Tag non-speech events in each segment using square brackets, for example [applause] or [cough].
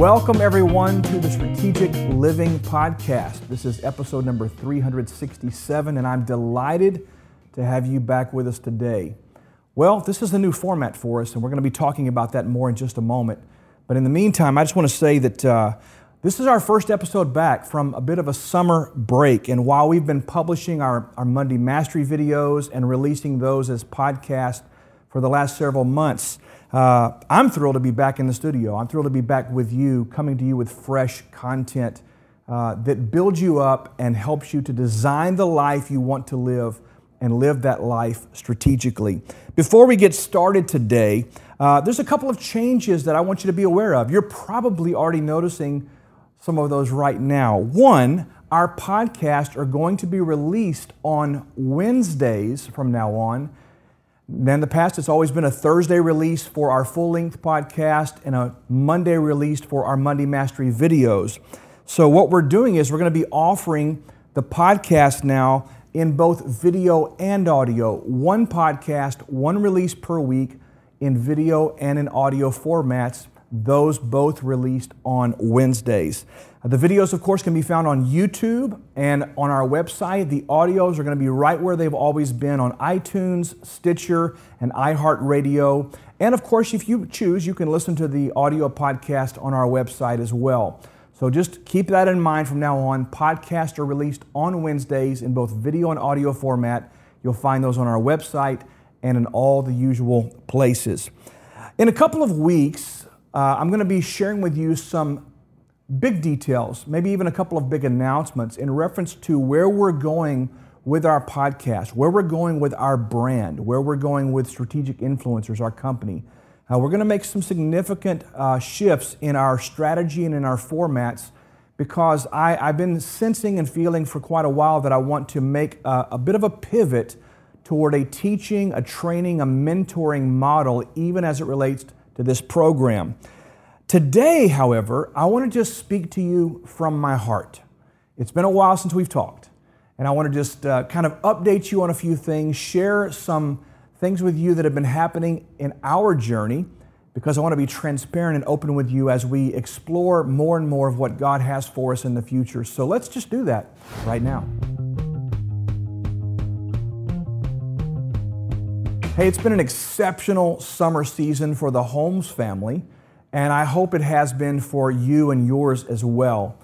Welcome, everyone, to the Strategic Living Podcast. This is episode number 367, and I'm delighted to have you back with us today. Well, this is a new format for us, and we're going to be talking about that more in just a moment. But in the meantime, I just want to say that uh, this is our first episode back from a bit of a summer break. And while we've been publishing our, our Monday Mastery videos and releasing those as podcasts for the last several months, uh, I'm thrilled to be back in the studio. I'm thrilled to be back with you, coming to you with fresh content uh, that builds you up and helps you to design the life you want to live and live that life strategically. Before we get started today, uh, there's a couple of changes that I want you to be aware of. You're probably already noticing some of those right now. One, our podcasts are going to be released on Wednesdays from now on in the past, it's always been a Thursday release for our full length podcast and a Monday release for our Monday Mastery videos. So, what we're doing is we're going to be offering the podcast now in both video and audio. One podcast, one release per week in video and in audio formats those both released on Wednesdays. The videos, of course, can be found on YouTube and on our website. The audios are going to be right where they've always been on iTunes, Stitcher, and iHeartRadio. And of course, if you choose, you can listen to the audio podcast on our website as well. So just keep that in mind from now on. Podcasts are released on Wednesdays in both video and audio format. You'll find those on our website and in all the usual places. In a couple of weeks, uh, I'm going to be sharing with you some big details, maybe even a couple of big announcements in reference to where we're going with our podcast, where we're going with our brand, where we're going with strategic influencers, our company. Uh, we're going to make some significant uh, shifts in our strategy and in our formats because I, have been sensing and feeling for quite a while that I want to make a, a bit of a pivot toward a teaching, a training, a mentoring model, even as it relates to this program. Today, however, I want to just speak to you from my heart. It's been a while since we've talked, and I want to just uh, kind of update you on a few things, share some things with you that have been happening in our journey, because I want to be transparent and open with you as we explore more and more of what God has for us in the future. So let's just do that right now. Hey, it's been an exceptional summer season for the Holmes family, and I hope it has been for you and yours as well.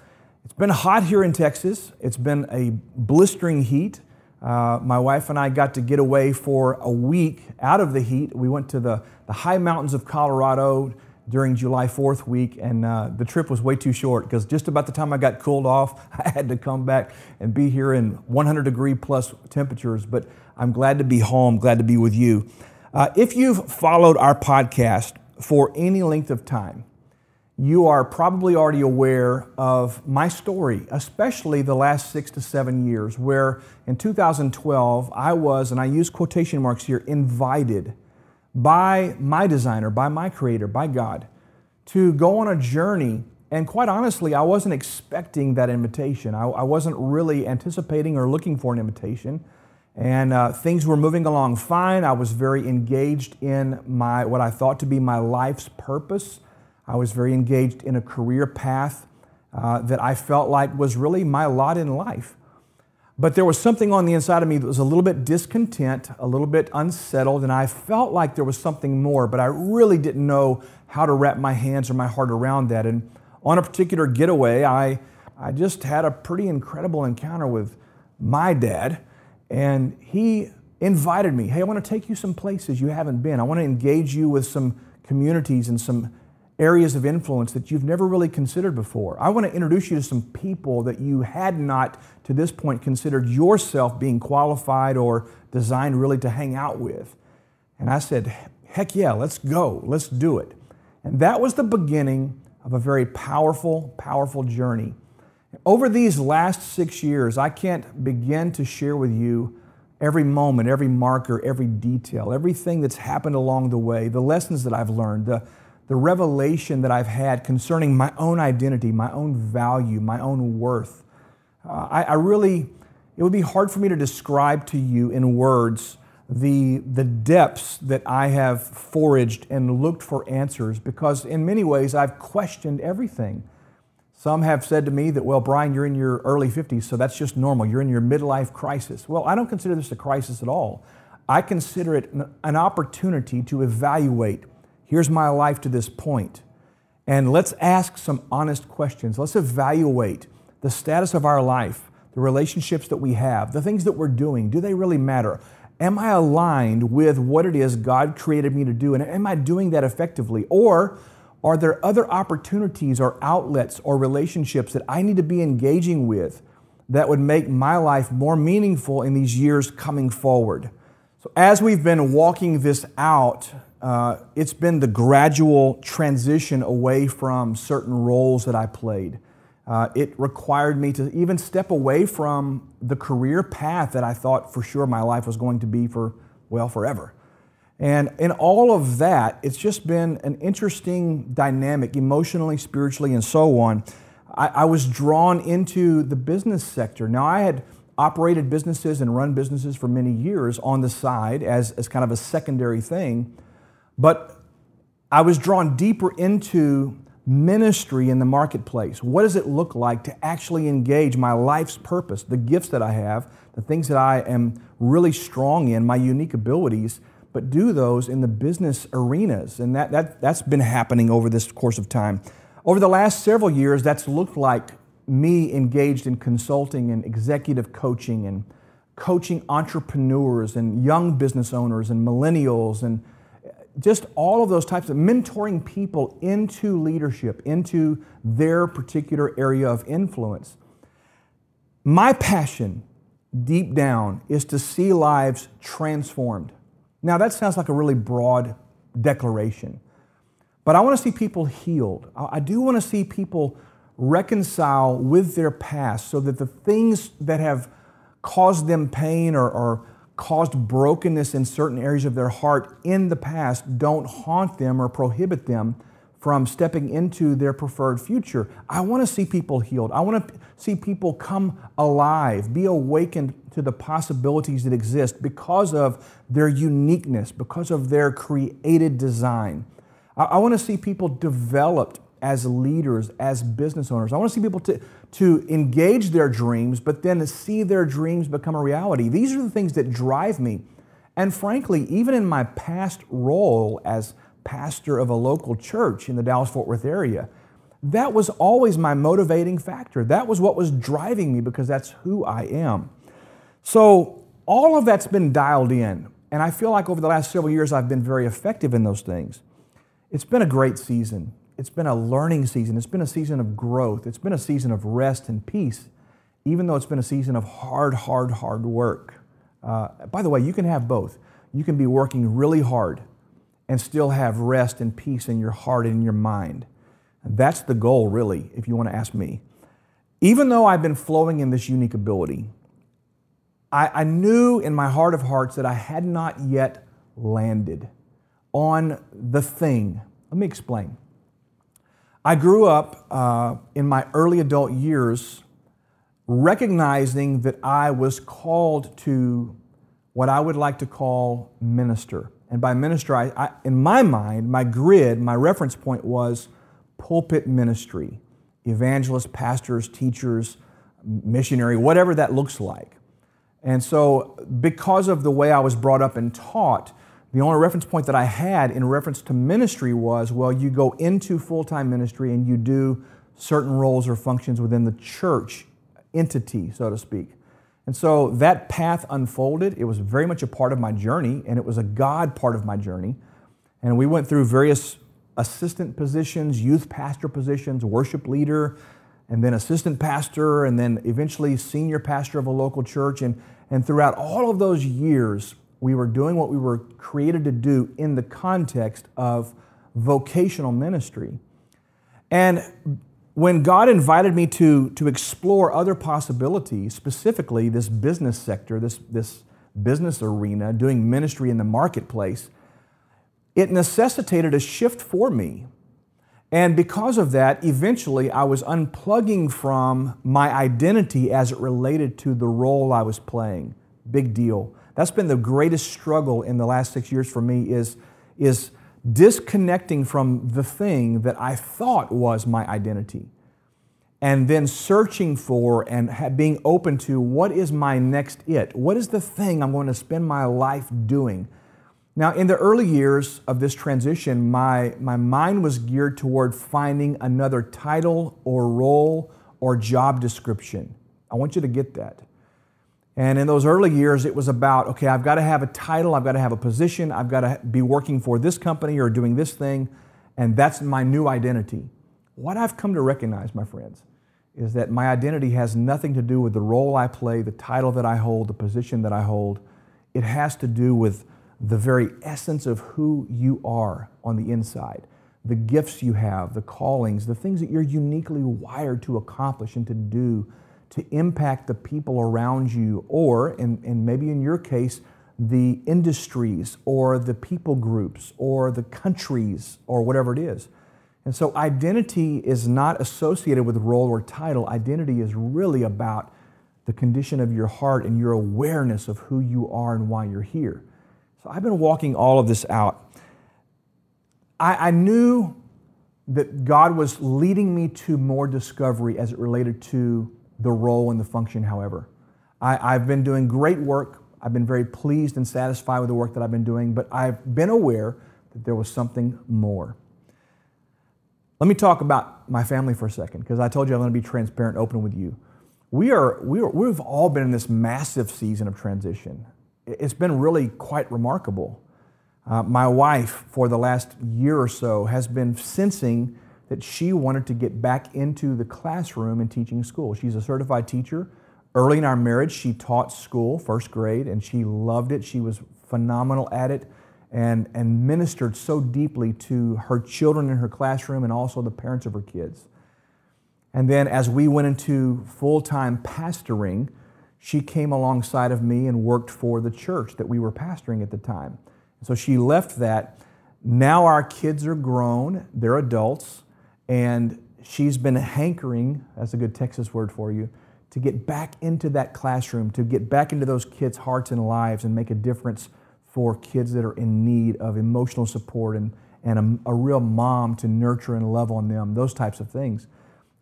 It's been hot here in Texas. It's been a blistering heat. Uh, my wife and I got to get away for a week out of the heat. We went to the, the high mountains of Colorado during July 4th week, and uh, the trip was way too short because just about the time I got cooled off, [laughs] I had to come back and be here in 100 degree plus temperatures. But I'm glad to be home, glad to be with you. Uh, if you've followed our podcast for any length of time, you are probably already aware of my story, especially the last six to seven years, where in 2012 I was, and I use quotation marks here, invited by my designer, by my creator, by God, to go on a journey. And quite honestly, I wasn't expecting that invitation. I, I wasn't really anticipating or looking for an invitation and uh, things were moving along fine. I was very engaged in my what I thought to be my life's purpose. I was very engaged in a career path uh, that I felt like was really my lot in life. But there was something on the inside of me that was a little bit discontent, a little bit unsettled, and I felt like there was something more, but I really didn't know how to wrap my hands or my heart around that. And on a particular getaway, I, I just had a pretty incredible encounter with my dad and he invited me hey, I want to take you some places you haven't been. I want to engage you with some communities and some areas of influence that you've never really considered before. I want to introduce you to some people that you had not to this point considered yourself being qualified or designed really to hang out with. And I said, heck yeah, let's go, let's do it. And that was the beginning of a very powerful, powerful journey. Over these last six years, I can't begin to share with you every moment, every marker, every detail, everything that's happened along the way, the lessons that I've learned, the, the revelation that I've had concerning my own identity, my own value, my own worth. Uh, I, I, really, it would be hard for me to describe to you in words the, the depths that I have foraged and looked for answers because, in many ways, I've questioned everything. Some have said to me that, well, Brian, you're in your early 50s, so that's just normal. You're in your midlife crisis. Well, I don't consider this a crisis at all. I consider it an opportunity to evaluate here's my life to this. And let's ask some honest questions. Let's evaluate the status of our life, the relationships that we have, the things that we're doing. Do they really matter? Am I aligned with what it is God created me to do? And am I doing that effectively? Or are there other opportunities or outlets or relationships that I need to be engaging with that would make my life more meaningful in these years coming forward? So, as we've been walking this out, uh, it's been the gradual transition away from certain roles that I played. Uh, it required me to even step away from the career path that I thought for sure my life was going to be for, well, forever. And in all of that, it's just been an interesting dynamic, emotionally, spiritually, and so on. I, I was drawn into the business sector. Now, I had operated businesses and run businesses for many years on the side as, as kind of a secondary thing, but I was drawn deeper into ministry in the marketplace. What does it look like to actually engage my life's purpose, the gifts that I have, the things that I am really strong in, my unique abilities, but do those in the business arenas? And that, that, that's been happening over this course of time. Over the last several years, that's looked like me engaged in consulting and executive coaching and coaching entrepreneurs and young business owners and millennials and just all of those types of mentoring people into leadership, into their particular area of influence. My passion deep down is to see lives transformed. Now, that sounds like a really broad declaration, but I want to see people healed. I do want to see people reconcile with their past so that the things that have caused them pain or, or caused brokenness in certain areas of their heart in the past don't haunt them or prohibit them from stepping into their preferred future. I want to see people healed. I want to see people come alive, be awakened to the possibilities that exist because of their uniqueness, because of their created design. I, want to see people developed as leaders, as business owners. I want to see people to, to engage their dreams, but then to see their dreams become a reality. These are the things that drive me. And frankly, even in my past role as pastor of a local church in the Dallas Fort Worth area, that was always my motivating factor. That was what was driving me because that's who I am. So, all of that's been dialed in. And I feel like over the last several years, I've been very effective in those things. It's been a great season it's been a learning season. It's been a season of growth. It's been a season of rest and peace, even though it's been a season of hard, hard, hard work. Uh, by the way, you can have both. You can be working really hard and still have rest and peace in your heart and in your mind. That's the goal, really, if you want to ask me. Even though I've been flowing in this unique ability, I, I knew in my heart of hearts that I had not yet landed on the thing. Let me explain. I grew up uh, in my early adult years recognizing that I was called to what I would like to call minister. And by minister, I, I, in my mind, my grid, my reference point was pulpit ministry, evangelists, pastors, teachers, missionary, whatever that looks like. And so, because of the way I was brought up and taught, the only reference point that I had in reference to ministry was well, you go into full time ministry and you do certain roles or functions within the church entity, so to speak. And so that path unfolded. It was very much a part of my journey, and it was a God part of my journey. And we went through various assistant positions, youth pastor positions, worship leader, and then assistant pastor, and then eventually senior pastor of a local church. And, and throughout all of those years, we were doing what we were created to do in the context of vocational ministry. And when God invited me to, to explore other possibilities, specifically this business sector, this, this business arena, doing ministry in the marketplace, it necessitated a shift for me. And because of that, eventually I was unplugging from my identity as it related to the role I was playing. Big deal That's been the greatest struggle in the last six years for me is, is disconnecting from the thing that I thought was my identity and then searching for and being open to what is my next it? What is the thing I'm going to spend my life doing? Now, in the early years of this transition, my, my mind was geared toward finding another title or role or job description. I want you to get that. And in those early years, it was about okay, I've got to have a title, I've got to have a position, I've got to be working for this company or doing this thing, and that's my new identity. What I've come to recognize, my friends, is that my identity has nothing to do with the role I play, the title that I hold, the position that I hold. It has to do with the very essence of who you are on the inside, the gifts you have, the callings, the things that you're uniquely wired to accomplish and to do to impact the people around you, or, and, and maybe in your case, the industries or the people groups or the countries or whatever it is. And so identity is not associated with role or title. Identity is really about the condition of your heart and your awareness of who you are and why you're here. So I've been walking all of this out. I, I knew that God was leading me to more discovery as it related to the role and the function, however. I, I've been doing great work. I've been very pleased and satisfied with the work that I've been doing, but I've been aware that there was something more. Let me talk about my family for a second, because I told you I'm going to be transparent, open with you. We are, we are, we've all been in this massive season of transition. It's been really quite remarkable. Uh, my wife, for the last year or so, has been sensing that she wanted to get back into the classroom and teaching school. She's a certified teacher. Early in our marriage, she taught school, first grade, and she loved it. She was phenomenal at it and, and ministered so deeply to her children in her classroom and also the parents of her kids. And then as we went into full time pastoring, she came alongside of me and worked for the church that we were pastoring at the time. So she left that. Now our kids are grown, they're adults, and she's been hankering, that's a good Texas word for you, to get back into that classroom, to get back into those kids' hearts and lives and make a difference for kids that are in need of emotional support and, and a, a real mom to nurture and love on them, those types of things.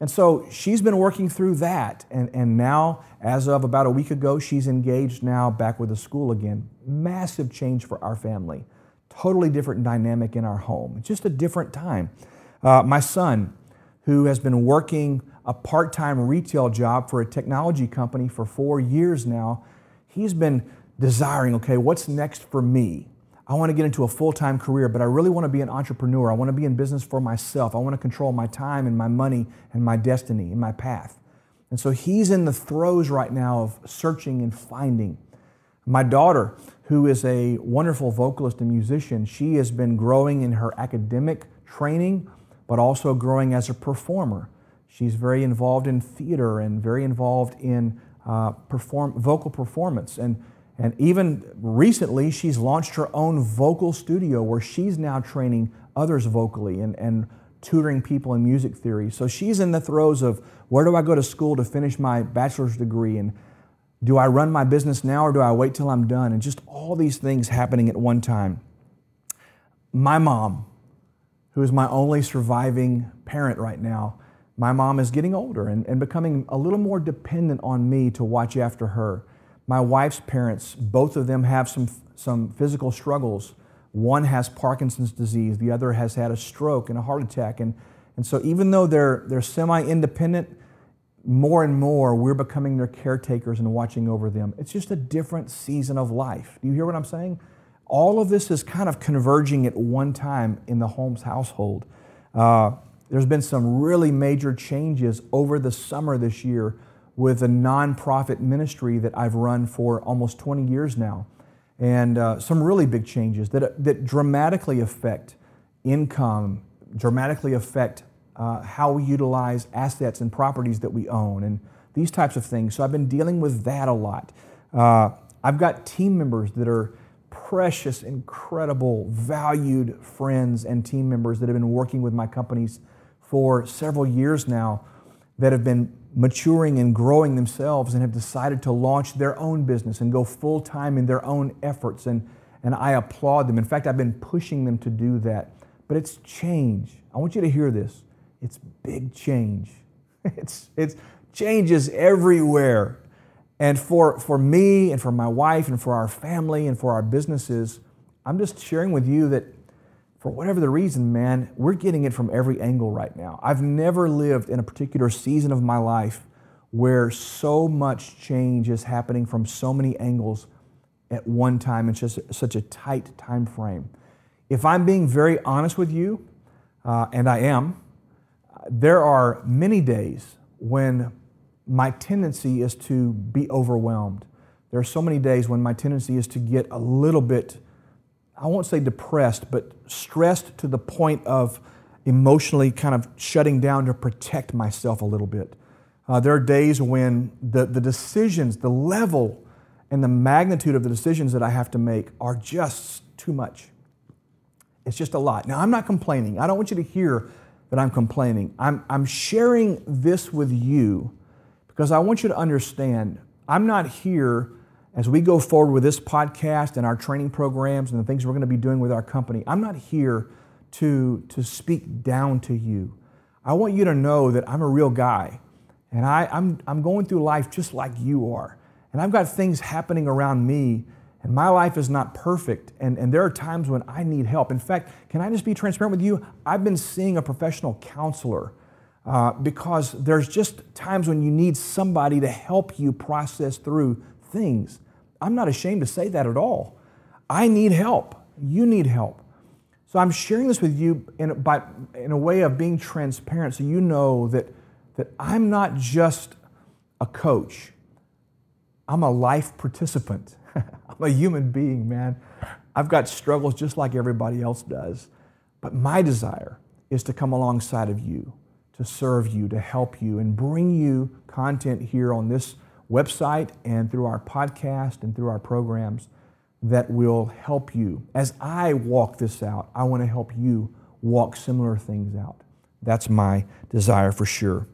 And so she's been working through that. And, and now, as of about a week ago, she's engaged now back with the school again. Massive change for our family. Totally different dynamic in our home. Just a different time. Uh, my son, who has been working a part time retail job for a technology company for four years now, he's been desiring, okay, what's next for me? I want to get into a full time career, but I really want to be an entrepreneur. I want to be in business for myself. I want to control my time and my money and my destiny and my path. And so he's in the throes right now of searching and finding. My daughter, who is a wonderful vocalist and musician, she has been growing in her academic training but also growing as a performer. She's very involved in theater and very involved in uh, perform, vocal performance. And, and even recently, she's launched her own vocal studio where she's now training others vocally and, and tutoring people in music theory. So she's in the throes of where do I go to school to finish my bachelor's degree? And do I run my business now or do I wait till I'm done? And just all these things happening at one time. My mom, who is my only surviving parent right now, my mom is getting older and, and becoming a little more dependent on me to watch after her. My wife's parents, both of them have some, some physical struggles. One has Parkinson's disease, the other has had a stroke and a heart attack. And, and so, even though they're, they're semi independent, more and more we're becoming their caretakers and watching over them. It's just a different season of life. Do you hear what I'm saying? All of this is kind of converging at one time in the Holmes household. Uh, there's been some really major changes over the summer this year with a nonprofit ministry that I've run for almost 20 years now. And uh, some really big changes that, that dramatically affect income, dramatically affect uh, how we utilize assets and properties that we own, and these types of things. So I've been dealing with that a lot. Uh, I've got team members that are precious, incredible, valued friends and team members that have been working with my companies for several years now that have been maturing and growing themselves and have decided to launch their own business and go full time in their own efforts. And, and I applaud them. In fact, I've been pushing them to do that. But it's change. I want you to hear this. It's big change. [laughs] It's, it's changes everywhere. And for, for me and for my wife and for our family and for our businesses, I'm just sharing with you that for whatever the reason, man, we're getting it from every angle right now. I've never lived in a particular season of my life where so much change is happening from so many angles at one time in just such a tight time frame. If I'm being very honest with you, uh, and I am, there are many days when my tendency is to be overwhelmed. There are so many days when my tendency is to get a little bit I won't say depressed, but stressed to the point of emotionally kind of shutting down to protect myself a little bit. Uh, there are days when the, the decisions, the level and the magnitude of the decisions that I have to make are just too much. It's just a lot. Now, I'm not complaining. I don't want you to hear that I'm complaining. I'm, I'm sharing this with you because I want you to understand I'm not here as we go forward with this podcast and our training programs and the things we're going to be doing with our company, I'm not here to, to speak down to you. I want you to know that I'm a real guy and I, I'm, I'm going through life just like you are. And I've got things happening around me and my life is not perfect. And, and there are times when I need help. In fact, can I just be transparent with you? I've been seeing a professional counselor uh, because there's just times when you need somebody to help you process through things. I'm not ashamed to say that at all. I need help. You need help. So I'm sharing this with you in, by, in a way of being transparent so you know that, that I'm not just a coach, I'm a life participant. [laughs] I'm a human being, man. I've got struggles just like everybody else does. But my desire is to come alongside of you, to serve you, to help you, and bring you content here on this website and through our podcast and through our programs that will help you. As I walk this out, I want to help you walk similar things out. That's my desire for sure.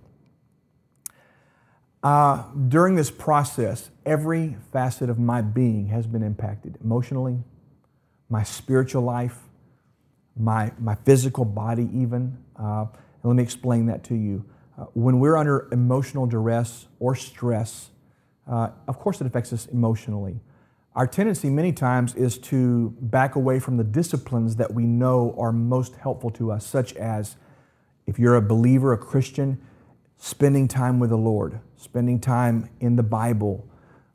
Uh, during this process, every facet of my being has been impacted emotionally, my spiritual life, my, my physical body, even. Uh, let me explain that to you. Uh, when we're under emotional duress or stress, uh, of course, it affects us emotionally. Our tendency many times is to back away from the disciplines that we know are most helpful to us, such as if you're a believer, a Christian, spending time with the Lord, spending time in the Bible,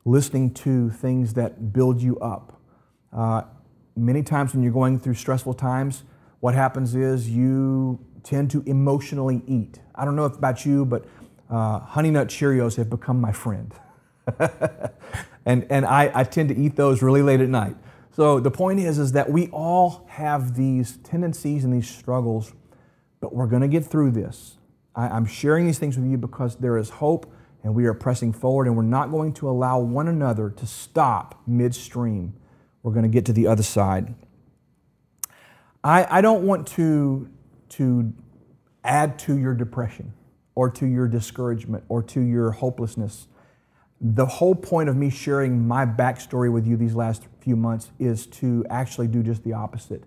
listening to things that build you up. Uh, many times when you're going through stressful times, what happens is you tend to emotionally eat. I don't know about you, but uh, Honey Nut Cheerios have become my friend. [laughs] and and I, I tend to eat those really late at night. So the point is, is that we all have these tendencies and these struggles, but we're going to get through this. I, I'm sharing these things with you because there is hope and we are pressing forward and we're not going to allow one another to stop midstream. We're going to get to the other side. I, I don't want to, to add to your depression or to your discouragement or to your hopelessness the whole point of me sharing my backstory with you these last few months is to actually do just the opposite.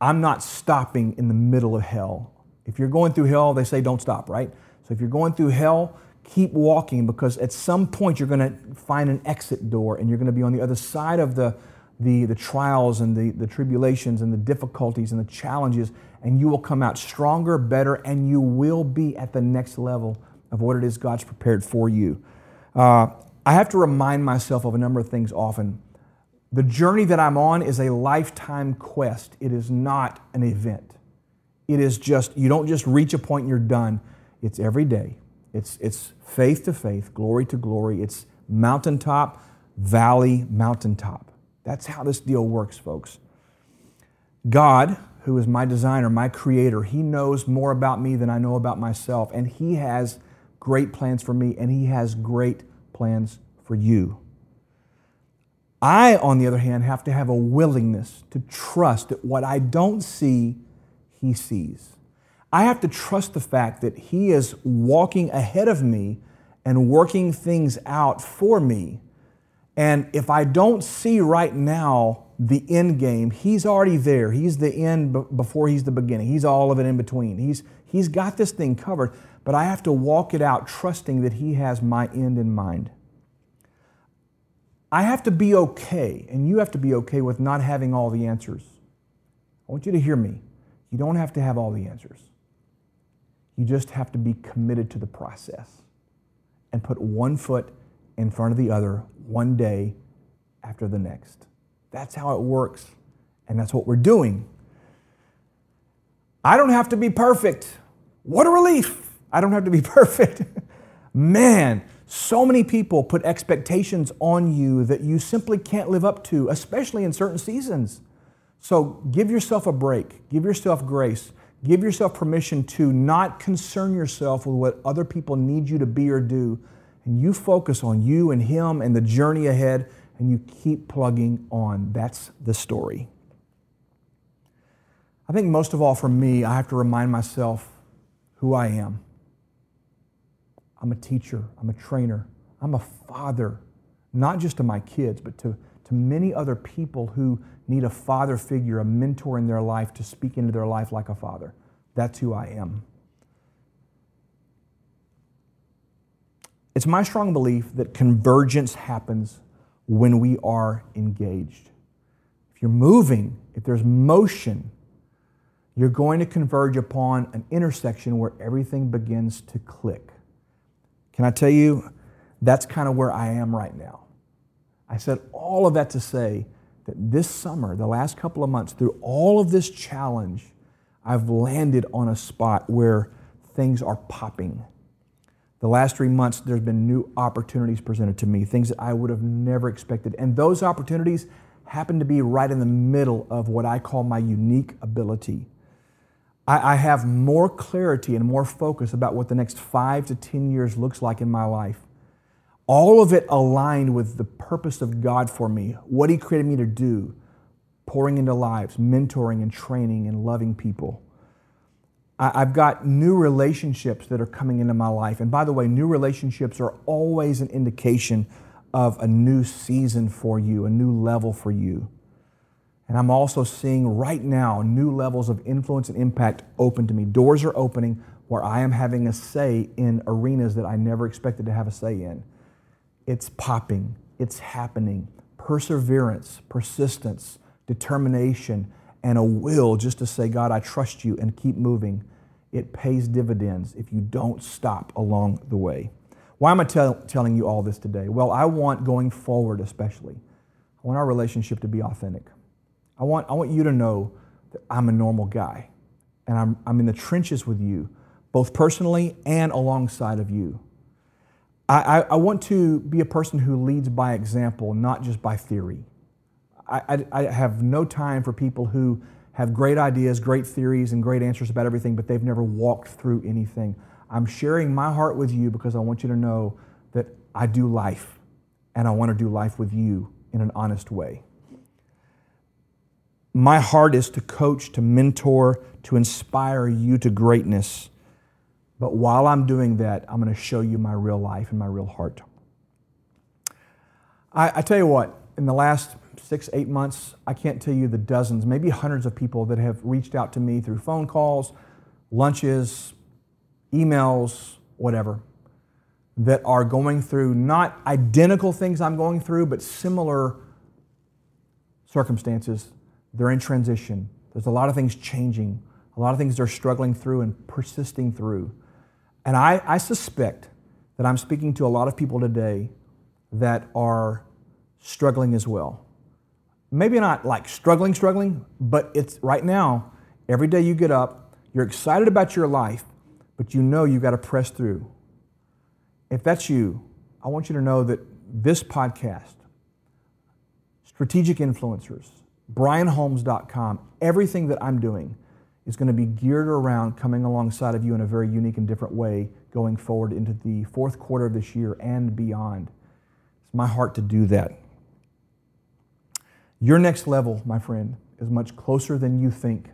I'm not stopping in the middle of hell. If you're going through hell, they say don't stop, right? So if you're going through hell, keep walking because at some point you're going to find an exit door and you're going to be on the other side of the, the, the trials and the, the tribulations and the difficulties and the challenges, and you will come out stronger, better, and you will be at the next level of what it is God's prepared for you. Uh, I have to remind myself of a number of things often. The journey that I'm on is a lifetime quest, it is not an event. It is just, you don't just reach a point and you're done. It's every day. It's, it's faith to faith, glory to glory. It's mountaintop, valley, mountaintop. That's how this deal works, folks. God, who is my designer, my creator, He knows more about me than I know about myself, and He has great plans for me, and He has great plans for you. I, on the other hand, have to have a willingness to trust that what I don't see, He sees. I have to trust the fact that He is walking ahead of me and working things out for me. And if I don't see right now the end game, He's already there. He's the end before He's the beginning. He's all of it in between. He's, he's got this thing covered, but I have to walk it out trusting that He has my end in mind. I have to be okay, and you have to be okay with not having all the answers. I want you to hear me. You don't have to have all the answers. You just have to be committed to the process and put one foot in front of the other one day after the next. That's how it works, and that's what we're doing. I don't have to be perfect. What a relief! I don't have to be [laughs] perfect. Man, so many people put expectations on you that you simply can't live up to, especially in certain seasons. So give yourself a break, give yourself grace. Give yourself permission to not concern yourself with what other people need you to be or do. And you focus on you and Him and the journey ahead, and you keep plugging on. That's the story. I think most of all for me, I have to remind myself who I am. I'm a teacher, I'm a trainer, I'm a father, not just to my kids, but to, to many other people who need a father figure, a mentor in their life to speak into their life like a father. That's who I am. It's my strong belief that convergence happens when we are engaged. If you're moving, if there's motion, you're going to converge upon an intersection where everything begins to click. Can I tell you, that's kind of where I am right now. I said all of that to say that this summer, the last couple of months, through all of this challenge, I've landed on a spot where things are popping. The last three months, there's been new opportunities presented to me, things that I would have never expected. And those opportunities happen to be right in the middle of what I call my unique ability. I, I have more clarity and more focus about what the next five to 10 years looks like in my life all of it aligned with the purpose of God for me, what He created me to do, pouring into lives, mentoring and training and loving people. I've got new relationships that are coming into my life. And by the way, new relationships are always an indication of a new season for you, a new level for you. And I'm also seeing right now new levels of influence and impact open to me. Doors are opening where I am having a say in arenas that I never expected to have a say in. It's popping, it's happening. Perseverance, persistence, determination, and a will just to say, God, I trust you and keep moving. It pays dividends if you don't stop along the way. Why am I tell, telling you all this today? Well, I want going forward, especially, I want our relationship to be authentic. I want, I want you to know that I'm a normal guy and I'm, I'm in the trenches with you, both personally and alongside of you. I, I, want to be a person who leads by example, not just by theory. I, I, I have no time for people who have great ideas, great theories, and great answers about everything, but they've never walked through anything. I'm sharing my heart with you because I want you to know that I do life, and I want to do life with you in an honest way. My heart is to coach, to mentor, to inspire you to greatness. But while I'm doing that, I'm going to show you my real life and my real heart. I, I, tell you what, in the last six, eight months, I can't tell you the dozens, maybe hundreds of people that have reached out to me through phone calls, lunches, emails, whatever, that are going through not identical things I'm going through, but similar circumstances. They're in transition. There's a lot of things changing, a lot of things they're struggling through and persisting through. And I, I suspect that I'm speaking to a lot of people today that are struggling as well. Maybe not like struggling, struggling, but it's right now, every day you get up, you're excited about your life, but you know you've got to press through. If that's you, I want you to know that this podcast, Strategic Influencers, BrianHolmes.com, everything that I'm doing, is going to be geared around coming alongside of you in a very unique and different way going forward into the fourth quarter of this year and beyond. It's my heart to do that. Your next level, my friend, is much closer than you think.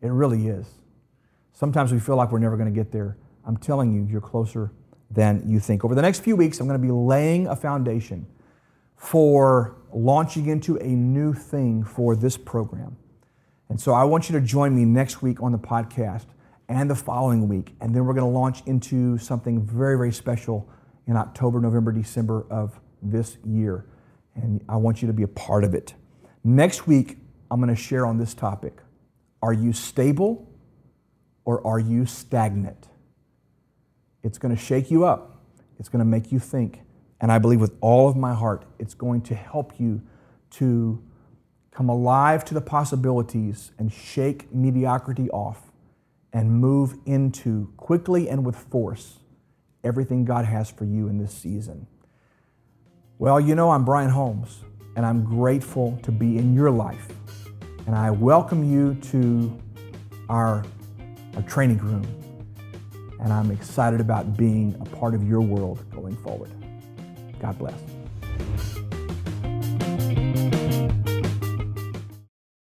It really is. Sometimes we feel like we're never going to get there. I'm telling you, you're closer than you think. Over the next few weeks, I'm going to be laying a foundation for launching into a new thing for this program. And so I want you to join me next week on the podcast and the following week. And then we're going to launch into something very, very special in October, November, December of this year. And I want you to be a part of it. Next week, I'm going to share on this topic Are you stable or are you stagnant? It's going to shake you up, it's going to make you think. And I believe with all of my heart, it's going to help you to come alive to the possibilities and shake mediocrity off and move into quickly and with force everything God has for you in this season. Well, you know, I'm Brian Holmes, and I'm grateful to be in your life. And I welcome you to our, our training room. And I'm excited about being a part of your world going forward. God bless.